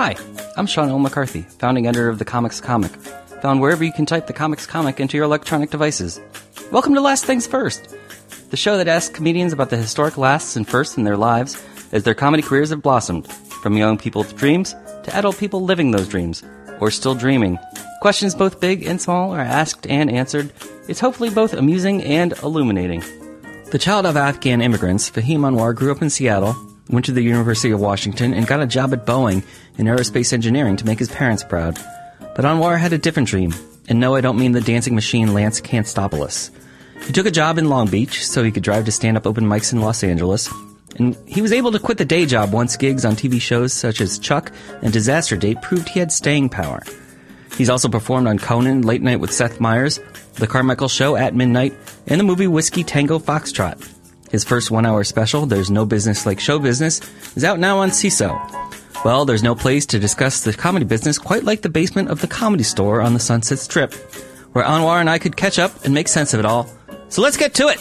Hi, I'm Sean L. McCarthy, founding editor of The Comics Comic, found wherever you can type The Comics Comic into your electronic devices. Welcome to Last Things First, the show that asks comedians about the historic lasts and firsts in their lives as their comedy careers have blossomed, from young people's dreams to adult people living those dreams, or still dreaming. Questions both big and small are asked and answered. It's hopefully both amusing and illuminating. The child of Afghan immigrants, Fahim Anwar grew up in Seattle, went to the University of Washington, and got a job at Boeing in aerospace engineering to make his parents proud. But Anwar had a different dream. And no, I don't mean the dancing machine Lance Cantstopolis. He took a job in Long Beach so he could drive to stand up open mics in Los Angeles. And he was able to quit the day job once gigs on TV shows such as Chuck and Disaster Date proved he had staying power. He's also performed on Conan, Late Night with Seth Meyers, The Carmichael Show at Midnight, and the movie Whiskey Tango Foxtrot. His first one hour special, There's No Business Like Show Business, is out now on Seeso. Well, there's no place to discuss the comedy business quite like the basement of the comedy store on the Sunset Strip, where Anwar and I could catch up and make sense of it all. So let's get to it!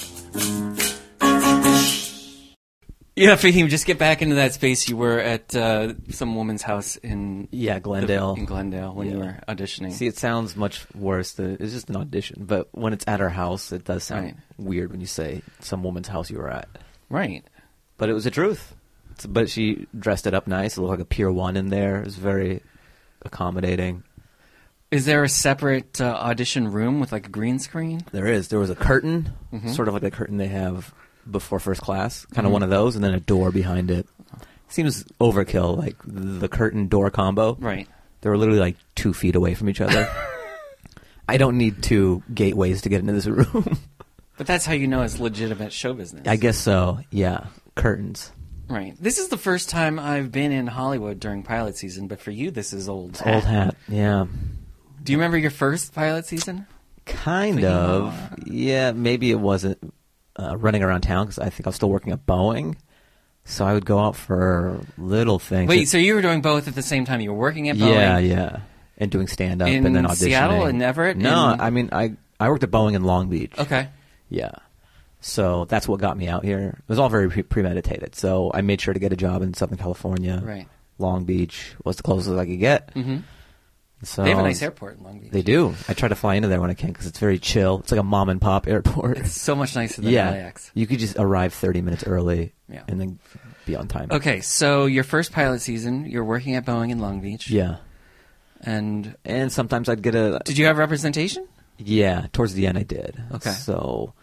Yeah, Fahim, just get back into that space you were at uh, some woman's house in Yeah, Glendale. in Glendale when you were auditioning. See, it sounds much worse. To, it's just an audition, but when it's at her house, it does sound Right. weird when you say some woman's house you were at. right. But it was the truth. But she dressed it up nice. It looked like a Pier One in there. It was very accommodating. Is there a separate uh, audition room with like a green screen? There is. There was a curtain, Mm-hmm. sort of like the curtain they have before first class, kind of one of those, and then a door behind it. Seems overkill, like the curtain door combo. Right. They were literally like two feet away from each other. I don't need two gateways to get into this room. But that's how you know it's legitimate show business. I guess so. Yeah, curtains. Right. This is the first time I've been in Hollywood during pilot season, but for you, this is old. Old hat. Yeah, Do you remember your first pilot season? kind Thinking of. Yeah, maybe it wasn't uh, running around town because I think I was still working at Boeing. So I would go out for little things. Wait, It- so you were doing both at the same time? You were working at Boeing? yeah, yeah, and doing stand up and then auditioning. Seattle and Everett? No, I mean I I worked at Boeing in Long Beach. Okay. Yeah. So that's what got me out here. It was all very pre- premeditated. So I made sure to get a job in Southern California. Right. Long Beach was the closest I could get. Mm-hmm. So They have a nice airport in Long Beach. They do. I try to fly into there when I can because it's very chill. It's like a mom and pop airport. It's so much nicer than yeah, LAX. you could just arrive thirty minutes early Yeah. and then be on time. Okay, so your first pilot season, you're working at Boeing in Long Beach. Yeah, And and sometimes I'd get a did you have representation? yeah. Towards the end, I did. Okay. So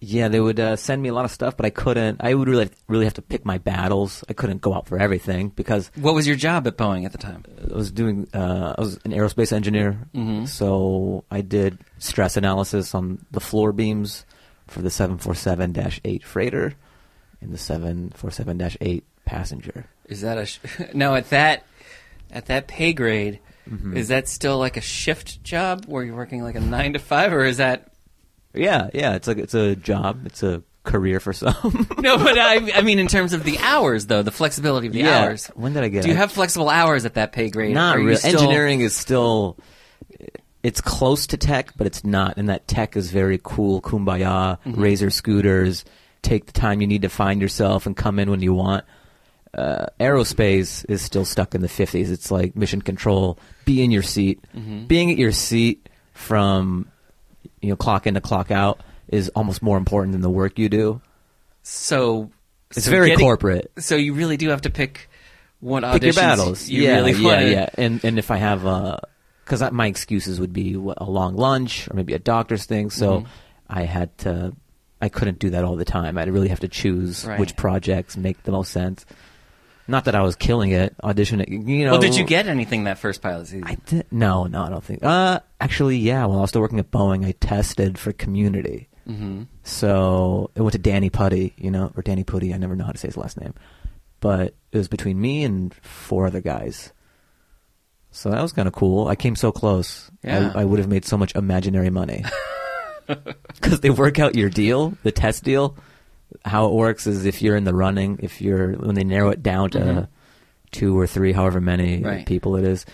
yeah, they would uh, send me a lot of stuff, but I couldn't. I would really really have to pick my battles. I couldn't go out for everything because What was your job at Boeing at the time? I was doing. Uh, I was an aerospace engineer, Mhm. so I did stress analysis on the floor beams for the 747-8 freighter and the 747-8 passenger. Is that a sh- now at that at that pay grade? Mm-hmm. Is that still like a shift job where you're working like a nine to five, or is that Yeah, yeah, it's like it's a job, it's a career for some. no? But I, I mean, in terms of the hours, though, the flexibility of the yeah. hours. When did I get? Do you it? have flexible hours at that pay grade? Not really. still- Engineering is still. It's close to tech, but it's not. And that tech is very cool. Kumbaya, Mm-hmm. razor scooters. Take the time you need to find yourself and come in when you want. Uh, aerospace is still stuck in the 50s. It's like mission control. Be in your seat. Mm-hmm. Being at your seat from you know clock in to clock out is almost more important than the work you do. So It's so very getting- corporate. So you really do have to pick what pick your battles. you yeah, really yeah, yeah. And and if I have a, because my excuses would be a long lunch or maybe a doctor's thing, so Mhm. I had to. I couldn't do that all the time. I'd really have to choose Right. which projects make the most sense. Not that I was killing it, auditioning. You know. Well, did you get anything that first pilot season? I did. No, no, I don't think. Uh, actually, yeah. While I was still working at Boeing, I tested for Community. mm-hmm. So it went to Danny Putty, you know, or Danny Putty. I never know how to say his last name, but it was between me and four other guys. So that was kind of cool. I came so close. Yeah. I, I would have made so much imaginary money because they work out your deal, the test deal. How it works is if you're in the running, if you're when they narrow it down to Mhm. two or three, however many Right. people it is,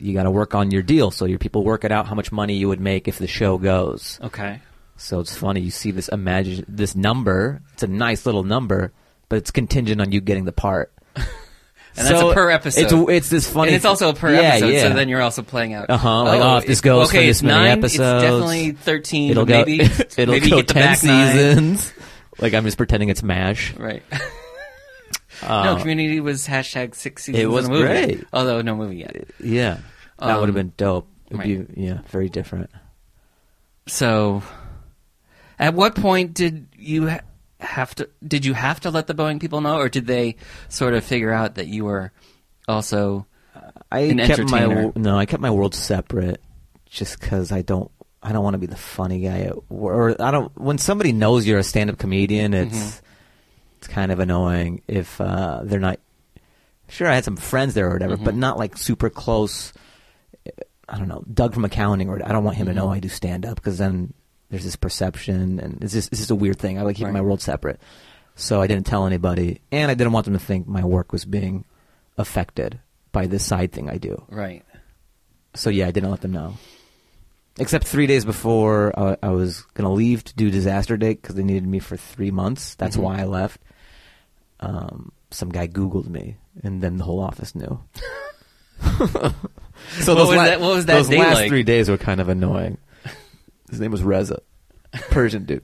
you got to work on your deal. So your people work it out how much money you would make if the show goes. Okay. So it's funny. You see this imagine this number. It's a nice little number, but it's contingent on you getting the part. And that's a per episode. It's it's this funny. and it's also a per yeah, episode, Yeah. so then you're also playing out. Uh-huh, like, oh, if this goes for okay, this it's many nine, episodes, it's definitely thirteen. it'll but go. maybe it'll maybe go get the ten back nine. seasons. Like I'm just pretending it's Mash. Right. Uh, no, Community was hashtag six seasons. It was of a movie. great. Although no movie yet. Yeah, that Um, would have been dope. It'd right. be yeah, very different. So, at what point did you ha- have to? Did you have to let the Boeing people know, or did they sort of figure out that you were also? I An kept my entertainer. no, I kept my world separate, just because I don't. I don't want to be the funny guy, or I don't. When somebody knows you're a stand-up comedian, it's Mhm. it's kind of annoying if uh, they're not. Sure, I had some friends there or whatever, Mhm. but not like super close. I don't know, Doug from accounting, or I don't want him to know Mhm. I do stand-up because then there's this perception, and it's just it's just a weird thing. I like keeping Right. my world separate, so I didn't tell anybody, and I didn't want them to think my work was being affected by this side thing I do. Right. So yeah, I didn't let them know. Except three days before uh, I was gonna leave to do Disaster Date because they needed me for three months. That's Mhm. why I left. Um, some guy Googled me, and then the whole office knew. so What those was la- that- what was that Those day last like? three days were kind of annoying. His name was Reza, Persian dude.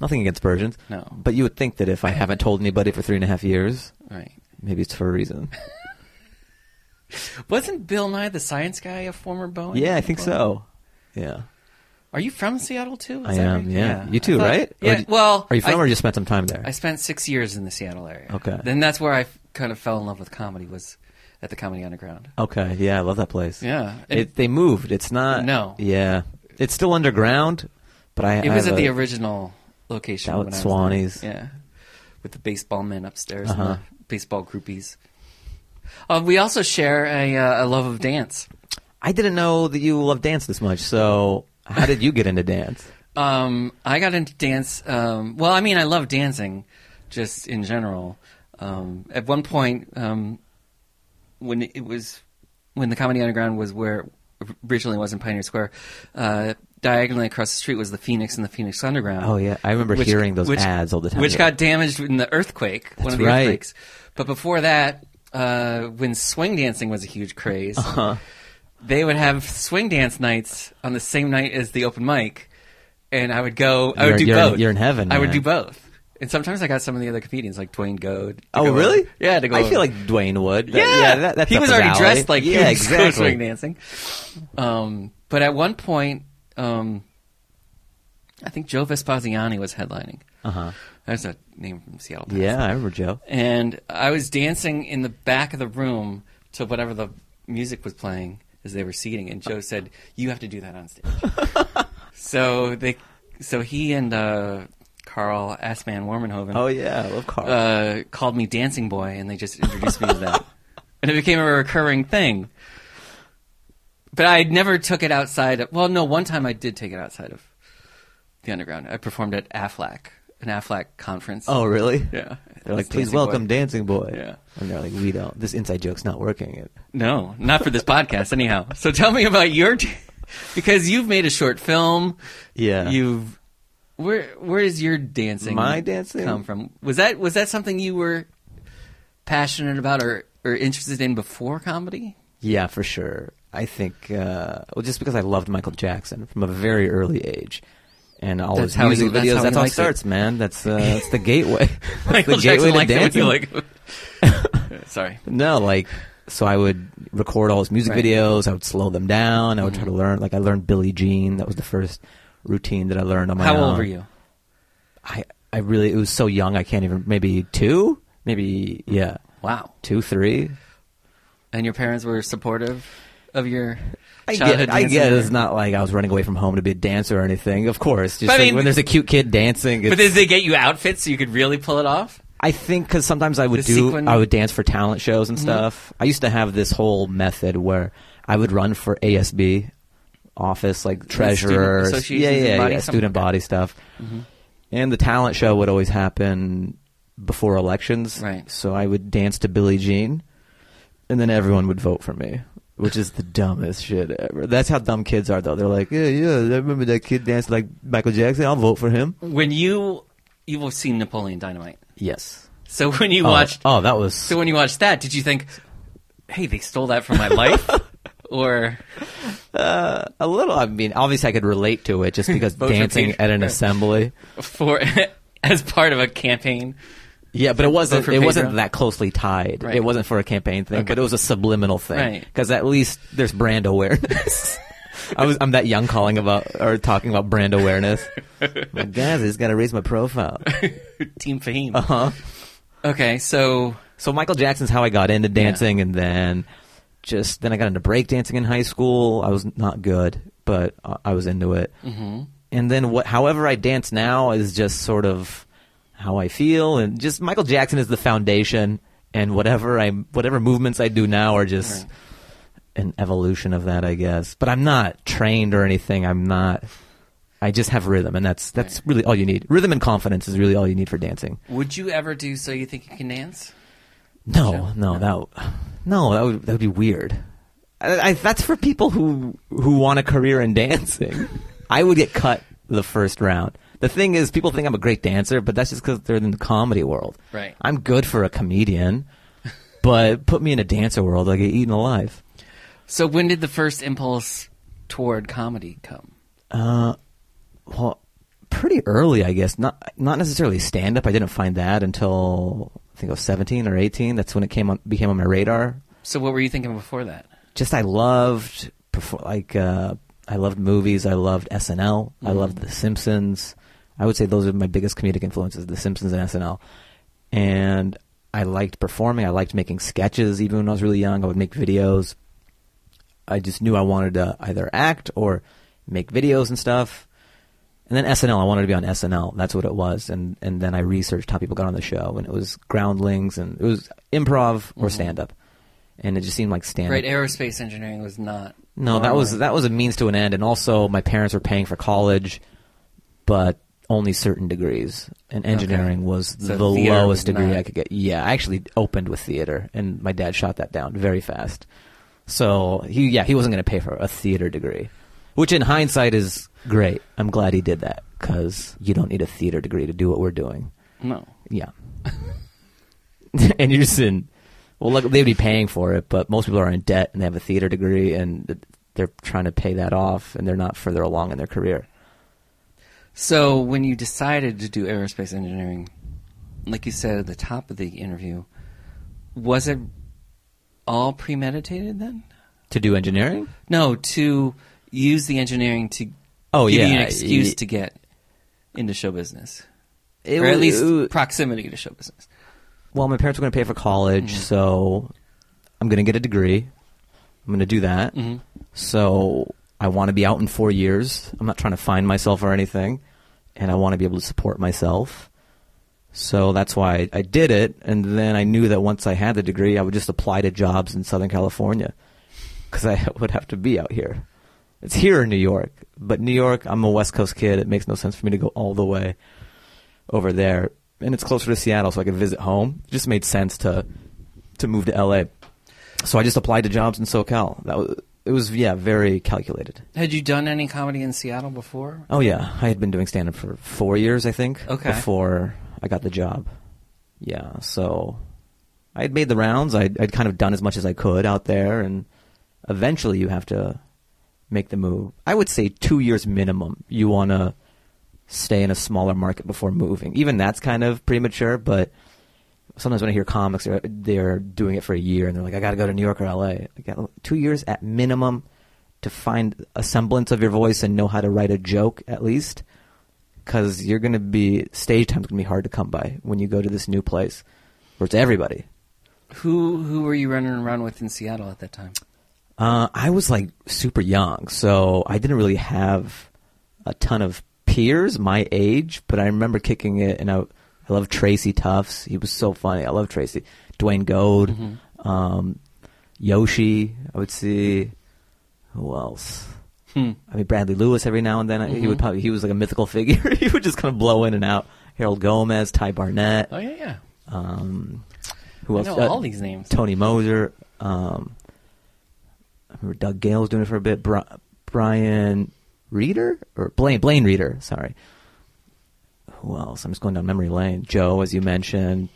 Nothing against Persians, No. but you would think that if I haven't told anybody for three and a half years, Right. maybe it's for a reason. Wasn't Bill Nye the science guy a former Boeing? yeah, I think employee? so. Yeah. Are you from Seattle too? Is I am, right? yeah. You too, thought- right? Yeah. well, Are you from I, or just spent some time there? I spent six years in the Seattle area. Okay. Then that's where I kind of fell in love with comedy. Was at the Comedy Underground. Okay, yeah, I love that place. Yeah. And It, they moved. It's not. No. Yeah, it's still underground, but I. It I was at the original location. Out at was. Swannie's. Yeah, with the baseball men upstairs Uh-huh. and the baseball groupies. Uh, we also share a, uh, a love of dance. I didn't know that you love dance this much. So, how did you get into dance? Um, I got into dance. Um, well, I mean, I love dancing, just in general. Um, at one point, um, when it was when the Comedy Underground was where originally was in Pioneer Square, uh, diagonally across the street was the Phoenix and the Phoenix Underground. Oh yeah, I remember Which- hearing those which- ads all the time. which got damaged in the earthquake, one of the right. earthquakes. But before that, uh, when swing dancing was a huge craze, Uh-huh. They would have swing dance nights on the same night as the open mic, and I would go. I You're- would do you're in- both. you're in heaven, I would do both, and sometimes I got some of the other comedians like Dwayne Goad. Oh go really? over. Yeah, to go. I over. feel like Dwayne would. That- yeah, that, that's he was already alley. dressed like yeah, he was exactly. swing dancing. Um, but at one point, um, I think Joe Vespasiani was headlining. Uh huh. That's a name from Seattle. Times. Yeah, I remember Joe. And I was dancing in the back of the room to whatever the music was playing as they were seating, and Joe said, "You have to do that on stage." so they, so he and uh, Carl Assman Warmenhoven Oh yeah, I love Carl. uh, called me Dancing Boy, and they just introduced me to that, and it became a recurring thing. But I never took it outside. Of, well, no, one time I did take it outside of the underground. I performed at AFLAC, an AFLAC conference. oh really? yeah. They're like, please Dancing welcome Boy. Dancing Boy. Yeah. And they're like, we don't. This inside joke's not working. No, not for this podcast, anyhow. So tell me about your, t- because you've made a short film. Yeah. You've where where does your dancing My dancing? come from? Was that was that something you were passionate about or or interested in before comedy? Yeah, for sure. I think uh, well, just because I loved Michael Jackson from a very early age, and all That's his how he- music that's videos. how That's how it likes it. starts, man. That's uh, that's the gateway. That's the gateway to liked it when dancing. like. Sorry. No, like so I would record all his music Right. videos. I would slow them down. I would try Mhm. to learn. Like I learned Billie Jean. That was the first routine that I learned on my How own. old were you? I I really it was so young. I can't even maybe two, maybe yeah, Wow. two, three. And your parents were supportive of your I childhood get, I dancing? get it's not like I was running away from home to be a dancer or anything. Of course, just But I like mean- when there's a cute kid dancing. But it's- did they get you outfits so you could really pull it off? I think because sometimes I would The do, sequin- I would dance for talent shows and Mhm. stuff. I used to have this whole method where I would run for ASB office, like treasurer, Student associations yeah, and yeah, body yeah, something? student body stuff. Mm-hmm. And the talent show would always happen before elections, Right. So I would dance to Billie Jean, and then everyone would vote for me. Which is the dumbest shit ever. That's how dumb kids are, though. They're like, yeah, yeah, I remember that kid danced like Michael Jackson. I'll vote for him. When you you've seen Napoleon Dynamite, Yes. So when you Oh, watched, Oh, that was. so when you watched that, did you think, "Hey, they stole that from my life," or uh, a little. I mean, obviously, I could relate to it just because Vote for dancing Peter. at an assembly. for as part of a campaign? Yeah, but it wasn't. It wasn't that closely tied. Right. It wasn't for a campaign thing, Okay. but it was a subliminal thing. Right. Because at least there's brand awareness. I was. I'm that young calling about or talking about brand awareness. my guys, I just got to raise my profile. Team Fame. Uh huh. Okay, so So Michael Jackson's how I got into dancing, and then just then I got into breakdancing in high school. I was not good, but I I was into it. hmm and then what however I dance now is just sort of how I feel and just Michael Jackson is the foundation and whatever I whatever movements I do now are just Right. an evolution of that I guess but I'm not trained or anything I'm not I just have rhythm and that's that's Right. really all you need rhythm and confidence is really all you need for dancing would you ever do so? You think you can dance? no Sure. no that no that would that would be weird I, I, that's for people who who want a career in dancing. I would get cut the first round. The thing is, people think I'm a great dancer, but that's just because they're in the comedy world. Right. I'm good for a comedian, but put me in a dancer world, I get eaten alive. So when did the first impulse toward comedy come? Uh, well, pretty early, I guess. Not not necessarily stand up. I didn't find that until I think I was 17 or 18. That's when it came on became on my radar. So what were you thinking before that? just I loved like uh, I loved movies. I loved SNL. I Mhm. loved The Simpsons. I would say those are my biggest comedic influences: The Simpsons and SNL. And I liked performing. I liked making sketches. Even when I was really young, I would make videos. I just knew I wanted to either act or make videos and stuff. And then SNL, I wanted to be on SNL. That's what it was. And and then I researched how people got on the show, and it was groundlings, and it was improv or Mhm. stand up. And it just seemed like stand up. Right, aerospace engineering was not. No, that was that was a means to an end, and also my parents were paying for college, but only certain degrees, and engineering was So the lowest was degree I could get. Yeah, I actually opened with theater, and my dad shot that down very fast. So he, yeah, he wasn't going to pay for a theater degree, which in hindsight is great. I'm glad he did that because you don't need a theater degree to do what we're doing. No. Yeah. and you're just in. Well, look, they'd be paying for it, but most people are in debt and they have a theater degree, and they're trying to pay that off, and they're not further along in their career. So when you decided to do aerospace engineering, like you said at the top of the interview, was it all premeditated then? To do engineering? No, to use the engineering to Oh give yeah, you an excuse to get into show business, it or at least it proximity to show business. well, my parents were going to pay for college, Mhm. so I'm going to get a degree. I'm going to do that. hmm So I want to be out in four years. I'm not trying to find myself or anything, and I want to be able to support myself. So that's why I did it, and then I knew that once I had the degree, I would just apply to jobs in Southern California because I would have to be out here. It's here in New York, but New York, I'm a West Coast kid. It makes no sense for me to go all the way over there, and it's closer to Seattle, so I could visit home. It just made sense to to move to LA. So I just applied to jobs in SoCal. That was it was yeah very calculated. Had you done any comedy in Seattle before? Oh yeah, I had been doing stand up for four years, I think, Okay. before I got the job. Yeah, so I had made the rounds. I'd, I'd kind of done as much as I could out there, and eventually you have to make the move. I would say two years minimum. You want to stay in a smaller market before moving. Even that's kind of premature, but sometimes when I hear comics, they're, they're doing it for a year, and they're like, "I got to go to New York or L.A." Two years at minimum to find a semblance of your voice and know how to write a joke at least, because you're going to be stage time's going to be hard to come by when you go to this new place where it's everybody. Who who were you running around with in Seattle at that time? Uh, I was like super young, so I didn't really have a ton of peers my age, but I remember kicking it, and I, I love Tracy Tufts. He was so funny. I love Tracy. Dwayne Goad, Mhm. um, Yoshi. I would see who else. Hmm. I mean Bradley Lewis every now and then. He would probably he was like a mythical figure. he would just kind of blow in and out. Harold Gomez, Ty Barnett. Oh yeah, yeah. Um, who I else? know Uh, all these names. Tony Moser. Um, I remember Doug Gale was doing it for a bit. Bri- Brian Reader or Blaine Blaine Reader. Sorry. Who else? I'm just going down memory lane. Joe, as you mentioned.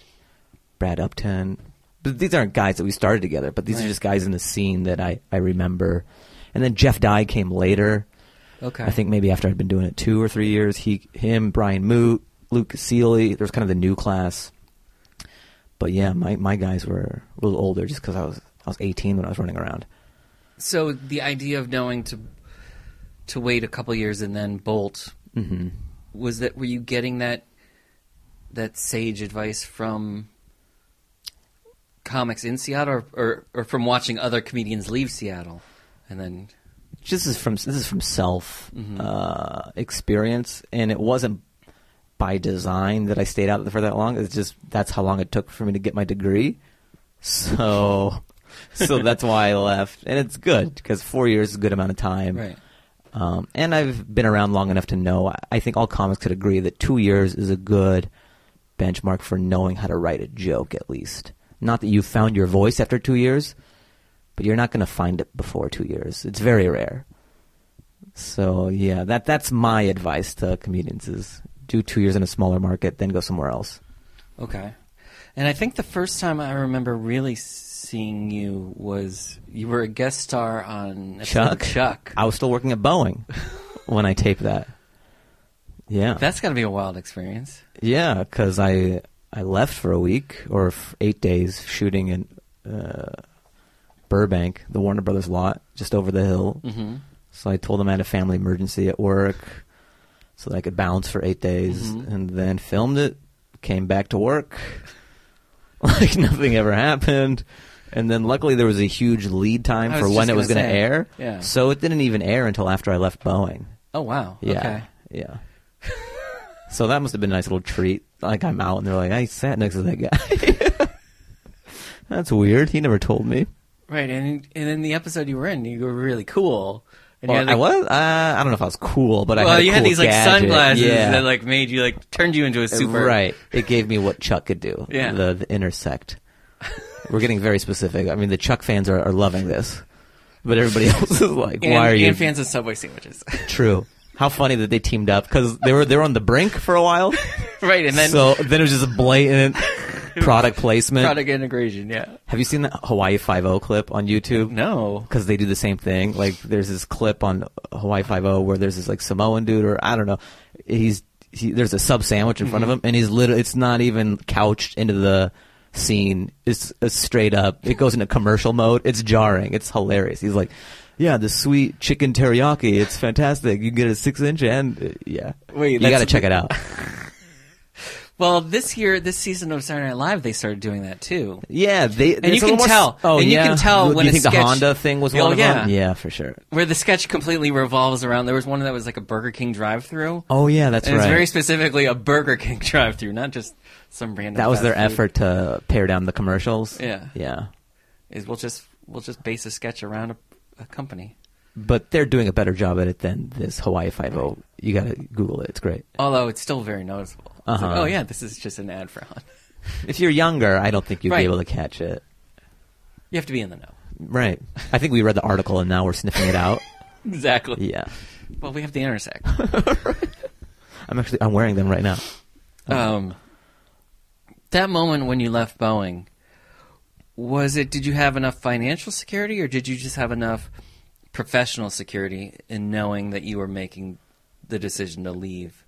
Brad Upton. But these aren't guys that we started together, but these Right. are just guys in the scene that I, I remember. And then Jeff Dye came later. Okay. I think maybe after I'd been doing it two or three years. He, him, Brian Moote, Luke Seeley. There was kind of the new class. But yeah, my, my guys were a little older just because I was I was 18 when I was running around. So the idea of knowing to to wait a couple years and then bolt hmm was that were you getting that that sage advice from comics in Seattle or, or, or from watching other comedians leave Seattle and then This is from this is from self Mhm. uh, experience, and it wasn't by design that I stayed out for that long. It's just that's how long it took for me to get my degree. So, so that's why I left, and it's good because four years is a good amount of time. right Um, and I've been around long enough to know. I- think all comics could agree that two years is a good benchmark for knowing how to write a joke, at least. Not that you've found your voice after two years, but you're not going to find it before two years. It's very rare. So yeah, that that's my advice to comedians: is do two years in a smaller market, then go somewhere else. okay and I think the first time I remember really seeing you was you were a guest star on Chuck, Chuck I was still working at Boeing when I taped that. Yeah, that's got to be a wild experience Yeah, because I I left for a week or f- eight days shooting in uh, Burbank, the Warner Brothers lot, just over the hill. mm-hmm. So I told them I had a family emergency at work, so that I could bounce for eight days, Mhm. and then filmed it. Came back to work like nothing ever happened. And then luckily there was a huge lead time for when it was going to air. yeah. So it didn't even air until after I left Boeing. oh wow Yeah. okay Yeah. so that must have been a nice little treat. Like I'm out and they're like, I sat next to that guy. That's weird. He never told me. right and and in the episode you were in you were really cool and Well, had, I was. Uh, I don't know if I was cool, but I well, had a you had cool these like sunglasses Yeah. that like made you like turned you into a super Right. It gave me what Chuck could do. Yeah. The the intersect. We're getting very specific. I mean, the Chuck fans are, are loving this, but everybody else is like, And, "Why are you?" and fans of Subway sandwiches, True. How funny that they teamed up because they were they were on the brink for a while. right? And then so then it was just a blatant product placement. product integration, yeah. Have you seen the Hawaii Five O clip on YouTube? No, Because they do the same thing. Like there's this clip on Hawaii Five O where there's this like Samoan dude or I don't know. He's he, there's a sub sandwich in front of mm-hmm. him and he's literally it's not even couched into the scene. It's, it's straight up. It goes into commercial mode. It's jarring. It's hilarious. He's like. Yeah, the sweet chicken teriyaki. It's fantastic. You can get a six inch and uh, yeah. Wait, you that's- got to check it out. well, this year, this season of Saturday Night Live, they started doing that too. Yeah, they And you can tell. Oh, And you yeah. can tell Do when you think the sketch- Honda thing was Oh, one of yeah. them? Yeah, for sure. Where the sketch completely revolves around. There was one that was like a Burger King drive-through. Oh yeah, that's and right. it's very specifically a Burger King drive-through, not just some random. that was their food. effort to pare down the commercials. Yeah. yeah. Is we'll just we'll just base a sketch around a, a company. But they're doing a better job at it than this Hawaii Five O. You got to Google it; it's great. Although it's still very noticeable. It's like, Uh-huh. oh yeah, this is just an ad for Honda. If you're younger, I don't think you'd Right. be able to catch it. You have to be in the know. Right. I think we read the article and now we're sniffing it out. Exactly. Yeah. Well, we have the intersect. I'm actually I'm wearing them right now. um, that moment when you left Boeing, was it? Did you have enough financial security, or did you just have enough professional security in knowing that you were making the decision to leave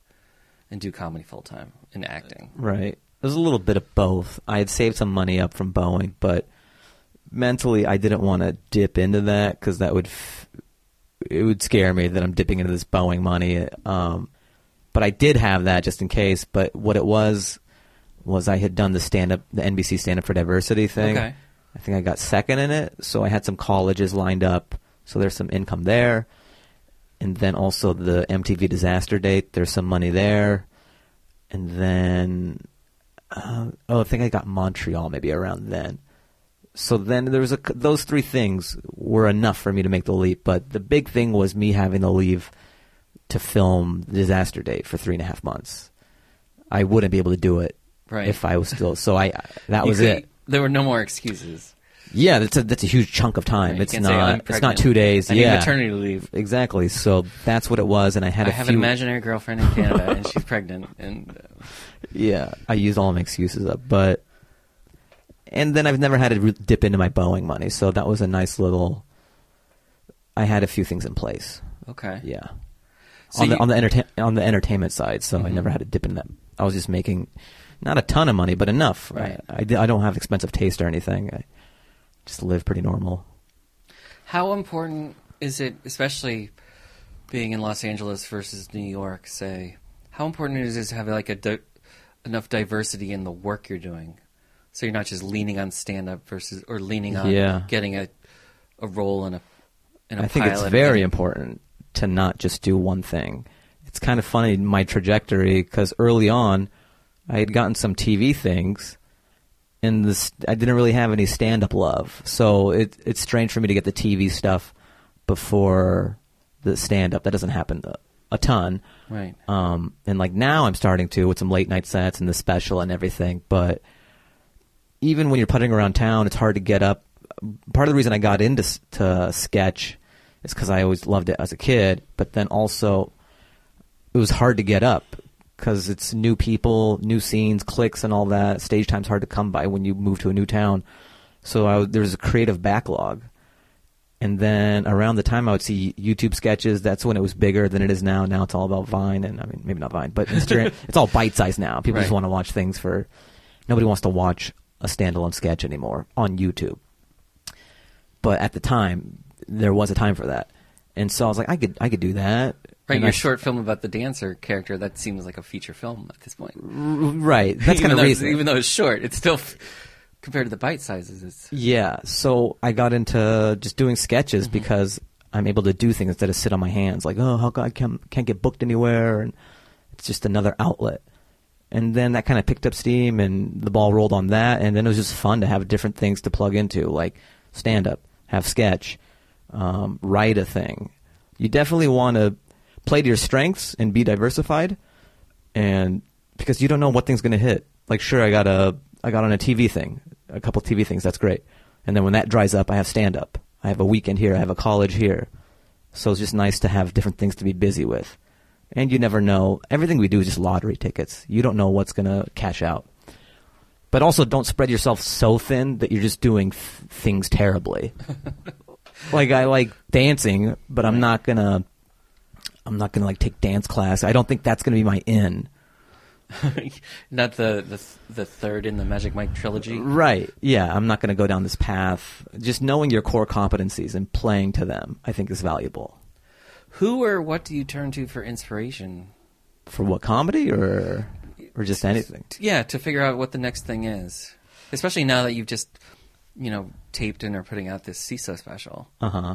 and do comedy full time and acting? Right. There's a little bit of both. I had saved some money up from Boeing, but mentally I didn't want to dip into that because that would f- it would scare me that I'm dipping into this Boeing money. Um, but I did have that just in case. But what it was was I had done the stand up, the NBC stand up for diversity thing. Okay. I think I got second in it, so I had some colleges lined up. So there's some income there, and then also the MTV disaster date. There's some money there, and then uh, oh, I think I got Montreal maybe around then. So then there was a those three things were enough for me to make the leap. But the big thing was me having to leave to film the disaster date for three and a half months. I wouldn't be able to do it Right. if I was still. So I that You was could- it. There were no more excuses. Yeah, that's a that's a huge chunk of time. It's not "I'm it's not two days. I yeah, maternity leave. exactly. So that's what it was, and I had I a have few. an imaginary girlfriend in Canada, and she's pregnant. And uh, yeah, I used all my excuses up, but and then I've never had to re- dip into my Boeing money, so that was a nice little. I had a few things in place. Okay. Yeah. So on the you- on the entertain on the entertainment side, so I Mhm. never had to dip in that. I was just making not a ton of money, but enough. Right. I, I, I don't have expensive taste or anything. I just live pretty normal. How important is it, especially being in Los Angeles versus New York, say, how important is it to have like a di- enough diversity in the work you're doing? So you're not just leaning on stand up versus or leaning on Yeah. getting a a role in a in a I think it's very And- important to not just do one thing. It's kind of funny my trajectory because early on, I had gotten some TV things, and this I didn't really have any stand up love. So it it's strange for me to get the TV stuff before the stand up. That doesn't happen a, a ton. Right. Um, and like now I'm starting to with some late night sets and the special and everything. But even when you're putting around town, it's hard to get up. Part of the reason I got into to sketch is because I always loved it as a kid. But then also, it was hard to get up because it's new people, new scenes, clicks, and all that. Stage time's hard to come by when you move to a new town. So I, there was a creative backlog. And then around the time I would see YouTube sketches, that's when it was bigger than it is now. Now it's all about Vine, and I mean maybe not Vine, but Instagram. it's all bite sized now. People just want to watch things for. Nobody wants to watch a standalone sketch anymore on YouTube. But at the time, there was a time for that, and so I was like, I could, I could do that. Right, And your I- short film about the dancer character that seems like a feature film at this point. right? That's kind of reason. Even though it's short, it's still compared to the bite sizes. It's Yeah, so I got into just doing sketches Mm-hmm. because I'm able to do things instead of sit on my hands. Like, oh, how come I can't, can't get booked anywhere? And it's just another outlet. And then that kind of picked up steam, and the ball rolled on that. And then it was just fun to have different things to plug into, like stand up, have sketch, um, write a thing. You definitely want to play to your strengths and be diversified, and because you don't know what thing's going to hit. Like, sure, I got a I got on a TV thing, a couple TV things. That's great. And then when that dries up, I have stand up. I have a weekend here. I have a college here. So it's just nice to have different things to be busy with. And you never know. Everything we do is just lottery tickets. You don't know what's going to cash out. But also, don't spread yourself so thin that you're just doing th- things terribly. like I like dancing, but I'm not gonna. I'm not gonna like take dance class. I don't think that's gonna be my in. not the, the the third in the Magic Mike trilogy. Right. Yeah, I'm not gonna go down this path. Just knowing your core competencies and playing to them, I think, is valuable. Who or what do you turn to for inspiration? For what comedy or or just anything. Yeah, to figure out what the next thing is, especially now that you've just you know taped and are putting out this Seeso special. Uh huh.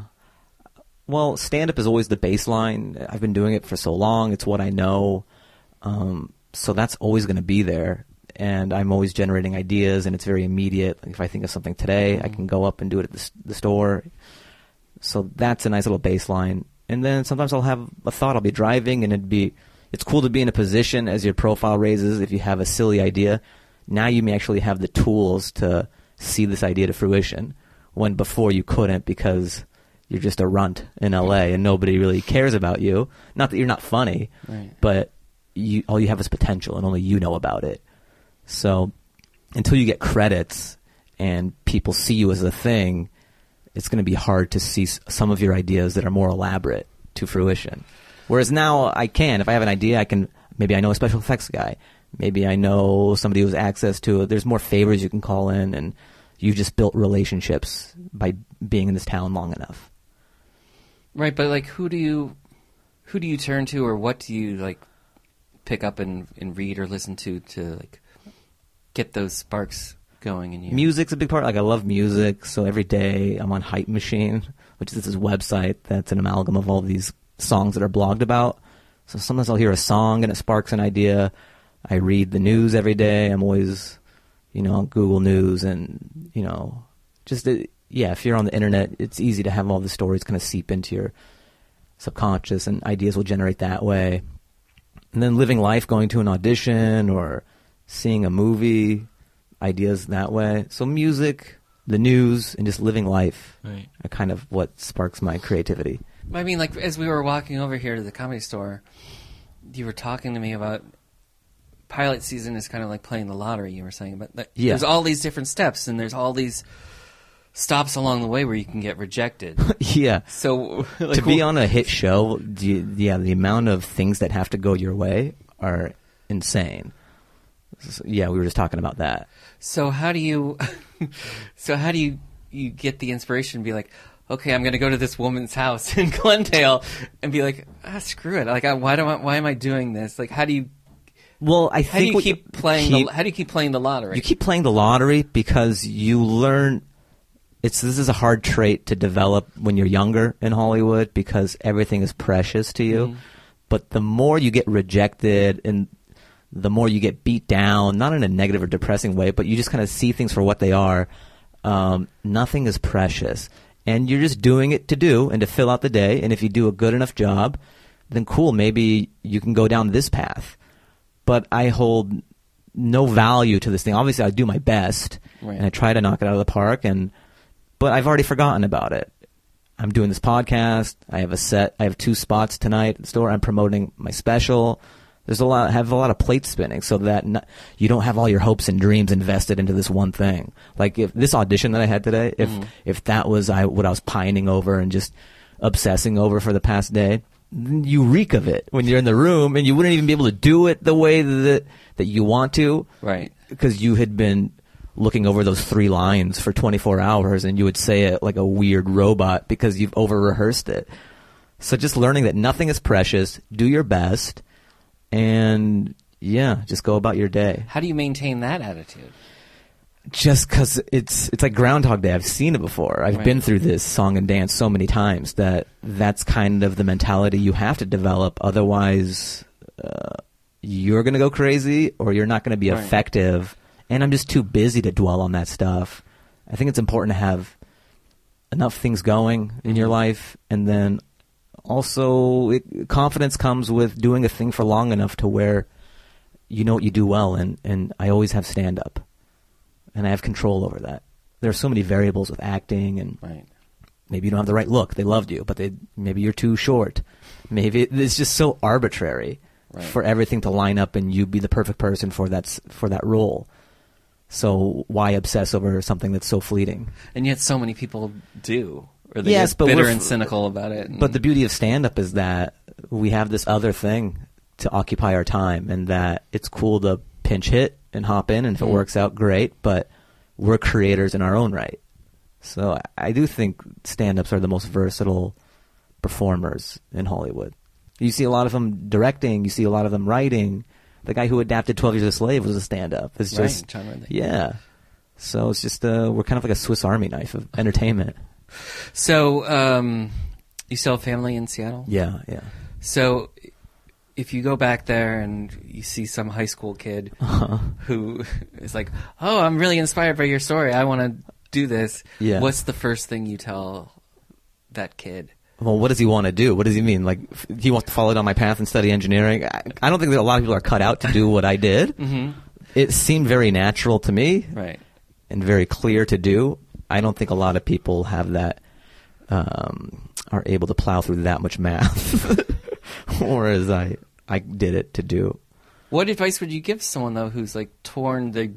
Well, stand up is always the baseline. I've been doing it for so long. It's what I know. Um, so that's always going to be there. And I'm always generating ideas, and it's very immediate. Like if I think of something today, I can go up and do it at the, the store. So that's a nice little baseline. And then sometimes I'll have a thought. I'll be driving, and it'd be it's cool to be in a position as your profile raises. If you have a silly idea, now you may actually have the tools to see this idea to fruition. When before you couldn't because you're just a runt in LA and nobody really cares about you. Not that you're not funny, Right. but you all you have is potential and only you know about it. So until you get credits and people see you as a thing, it's going to be hard to see some of your ideas that are more elaborate to fruition. Whereas now I can, if I have an idea, I can maybe I know a special effects guy, maybe I know somebody who has access to it. There's more favors you can call in, and you've just built relationships by being in this town long enough. Right, but like, who do you who do you turn to, or what do you like pick up and, and read or listen to to like get those sparks going in you? Music's a big part. Like I love music, so every day I'm on Hype Machine, which is this website that's an amalgam of all these songs that are blogged about. So sometimes I'll hear a song and it sparks an idea. I read the news every day. I'm always, you know, on Google News and you know, just uh, yeah. If you're on the internet, it's easy to have all the stories kind of seep into your subconscious, and ideas will generate that way. And then living life, going to an audition or seeing a movie, ideas that way. So music, the news, and just living life Right. are kind of what sparks my creativity. I mean, like as we were walking over here to the comedy store, you were talking to me about pilot season is kind of like playing the lottery. You were saying, but that, Yeah. there's all these different steps, and there's all these stops along the way where you can get rejected. yeah. so like, to be on a hit show, do you- yeah, the amount of things that have to go your way are insane. So, yeah, we were just talking about that. So how do you? so how do you you get the inspiration? to Be like, okay, I'm going to go to this woman's house in Glendale and be like, ah, screw it. Like, I, why do I, why am I doing this? Like, how do you Well, I how do think you keep playing keep- the how do you keep playing the lottery? You keep playing the lottery because you learn. It's this is a hard trait to develop when you're younger in Hollywood because everything is precious to you. Mhm. But the more you get rejected and the more you get beat down, not in a negative or depressing way, but you just kind of see things for what they are. Um, nothing is precious, and you're just doing it to do and to fill out the day. And if you do a good enough job, then cool. Maybe you can go down this path but I hold no value to this thing. Obviously, I do my best, Right. and I try to knock it out of the park. And but I've already forgotten about it. I'm doing this podcast. I have a set. I have two spots tonight at the store. I'm promoting my special. There's a lot. I have a lot of plates spinning, so that n you don't have all your hopes and dreams invested into this one thing. Like if this audition that I had today, if Mhm. if that was I what I was pining over and just obsessing over for the past day, you reek of it when you're in the room, and you wouldn't even be able to do it the way that that you want to right. because you had been looking over those three lines for 24 hours and you would say it like a weird robot because you've over rehearsed it. So just learning that nothing is precious, do your best, and yeah, just go about your day. How do you maintain that attitude? Just because it's it's like Groundhog Day. I've seen it before. I've Right. been through this song and dance so many times that that's kind of the mentality you have to develop. Otherwise, uh, you're going to go crazy or you're not going to be Right. effective. And I'm just too busy to dwell on that stuff. I think it's important to have enough things going in your Mhm. life, and then also it, confidence comes with doing a thing for long enough to where you know what you do well. And and I always have stand up, and I have control over that. There are so many variables with acting and Right. maybe you don't have the right look. They loved you, but they maybe you're too short. Maybe it- it's just so arbitrary Right. for everything to line up and you be the perfect person for that for that role. So why obsess over something that's so fleeting? And yet, so many people do. Or they Yes, but bitter and cynical about it. and- But the beauty of stand up is that we have this other thing to occupy our time and that it's cool to pinch hit and hop in and if it Mhm. works out great, but we're creators in our own right. So I- I do think stand ups are the most versatile performers in Hollywood. You see a lot of them directing, you see a lot of them writing. The guy who adapted 12 Years a Slave was a stand up. It's Right, John. Yeah. So it's just uh, we're kind of like a Swiss Army knife of entertainment. So, um, you still have family in Seattle? Yeah, yeah. So, if you go back there and you see some high school kid Uh-huh. who is like, "Oh, I'm really inspired by your story. I want to do this." Yeah. What's the first thing you tell that kid? Well, what does he want to do? What does he mean? Like, f- he wants to follow down my path and study engineering? I, I don't think that a lot of people are cut out to do what I did. Mm-hmm. It seemed very natural to me Right. and very clear to do. I don't think a lot of people have that, um, are able to plow through that much math, whereas I, I did it to do. What advice would you give someone though who's like torn? They, they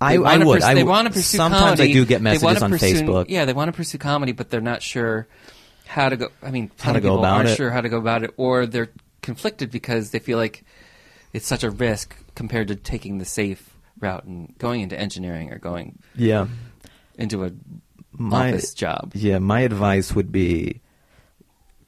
I- I would. purs- I they want to pursue Sometimes I comedy. do get messages on pursue- Facebook. Yeah, they want to pursue comedy, but they're not sure how to go. I mean, How to go people about aren't it. sure how to go about it, or they're conflicted because they feel like it's such a risk compared to taking the safe route and going into engineering or going Yeah. into a My, office job. Yeah, my advice would be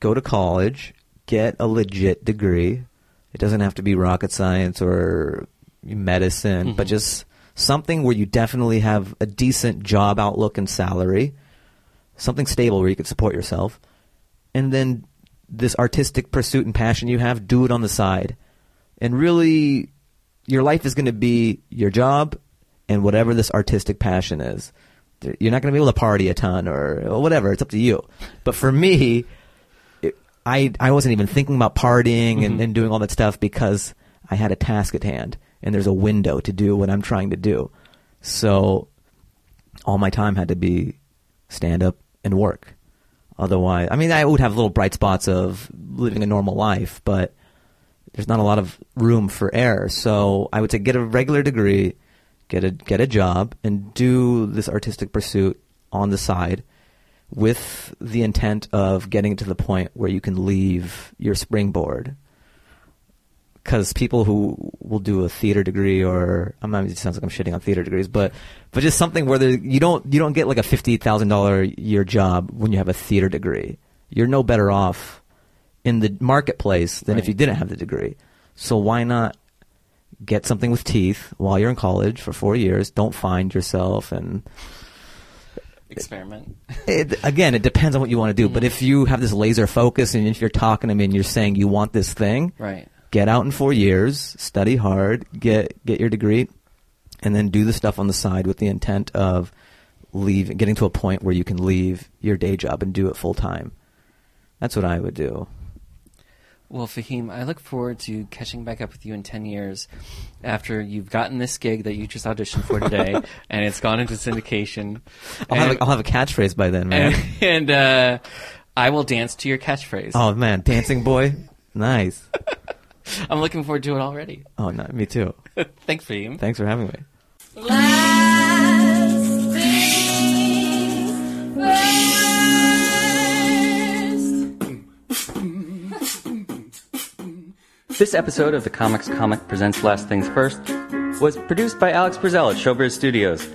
go to college, get a legit degree. It doesn't have to be rocket science or medicine, but Mhm. just something where you definitely have a decent job outlook and salary, something stable where you can support yourself. And then this artistic pursuit and passion you have, do it on the side. And really, your life is going to be your job and whatever this artistic passion is. You're not going to be able to party a ton or, whatever. It's up to you. But for me, it, I I wasn't even thinking about partying and, Mhm. and doing all that stuff because I had a task at hand and there's a window to do what I'm trying to do. So all my time had to be stand up and work. Otherwise, I mean, I would have little bright spots of living a normal life, but there's not a lot of room for error. So I would say get a regular degree, get a get a job, and do this artistic pursuit on the side with the intent of getting to the point where you can leave your springboard. Because people who will do a theater degree, or I mean, it sounds like I'm shitting on theater degrees, but but just something where you don't you don't get like a fifty thousand dollar year job when you have a theater degree. You're no better off in the marketplace than if you didn't have the degree. So why not get something with teeth while you're in college for four years? Don't find yourself and Experiment. it, again, it depends on what you want to do. But Mhm. if you have this laser focus and if you're talking to me and you're saying you want this thing, Right. Get out in four years, study hard, get get your degree, and then do the stuff on the side with the intent of leave, getting to a point where you can leave your day job and do it full time. That's what I would do. Well, Fahim, I look forward to catching back up with you in 10 years after you've gotten this gig that you just auditioned for today and it's gone into syndication. I'll, have And- a, I'll have a catchphrase by then, man. and, and uh, I will dance to your catchphrase. oh man, dancing boy, nice. I'm looking forward to it already. Oh, no, me too. Thanks, Fahim. Thanks for having me. Last things first. This episode of the Comics Comic Presents Last Things First was produced by Alex Brazell at Showbiz Studios.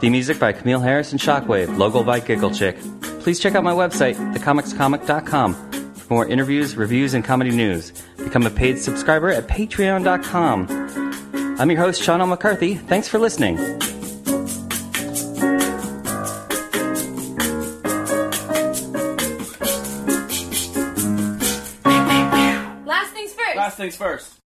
The music by Camille Harris and Shockwave, logo by Giggle Chick. Please check out my website, thecomicscomic.com, for more interviews, reviews, and comedy news. Become a paid subscriber at patreon.com. I'm your host, Sean L. McCarthy. Thanks for listening. Last things first. Last things first.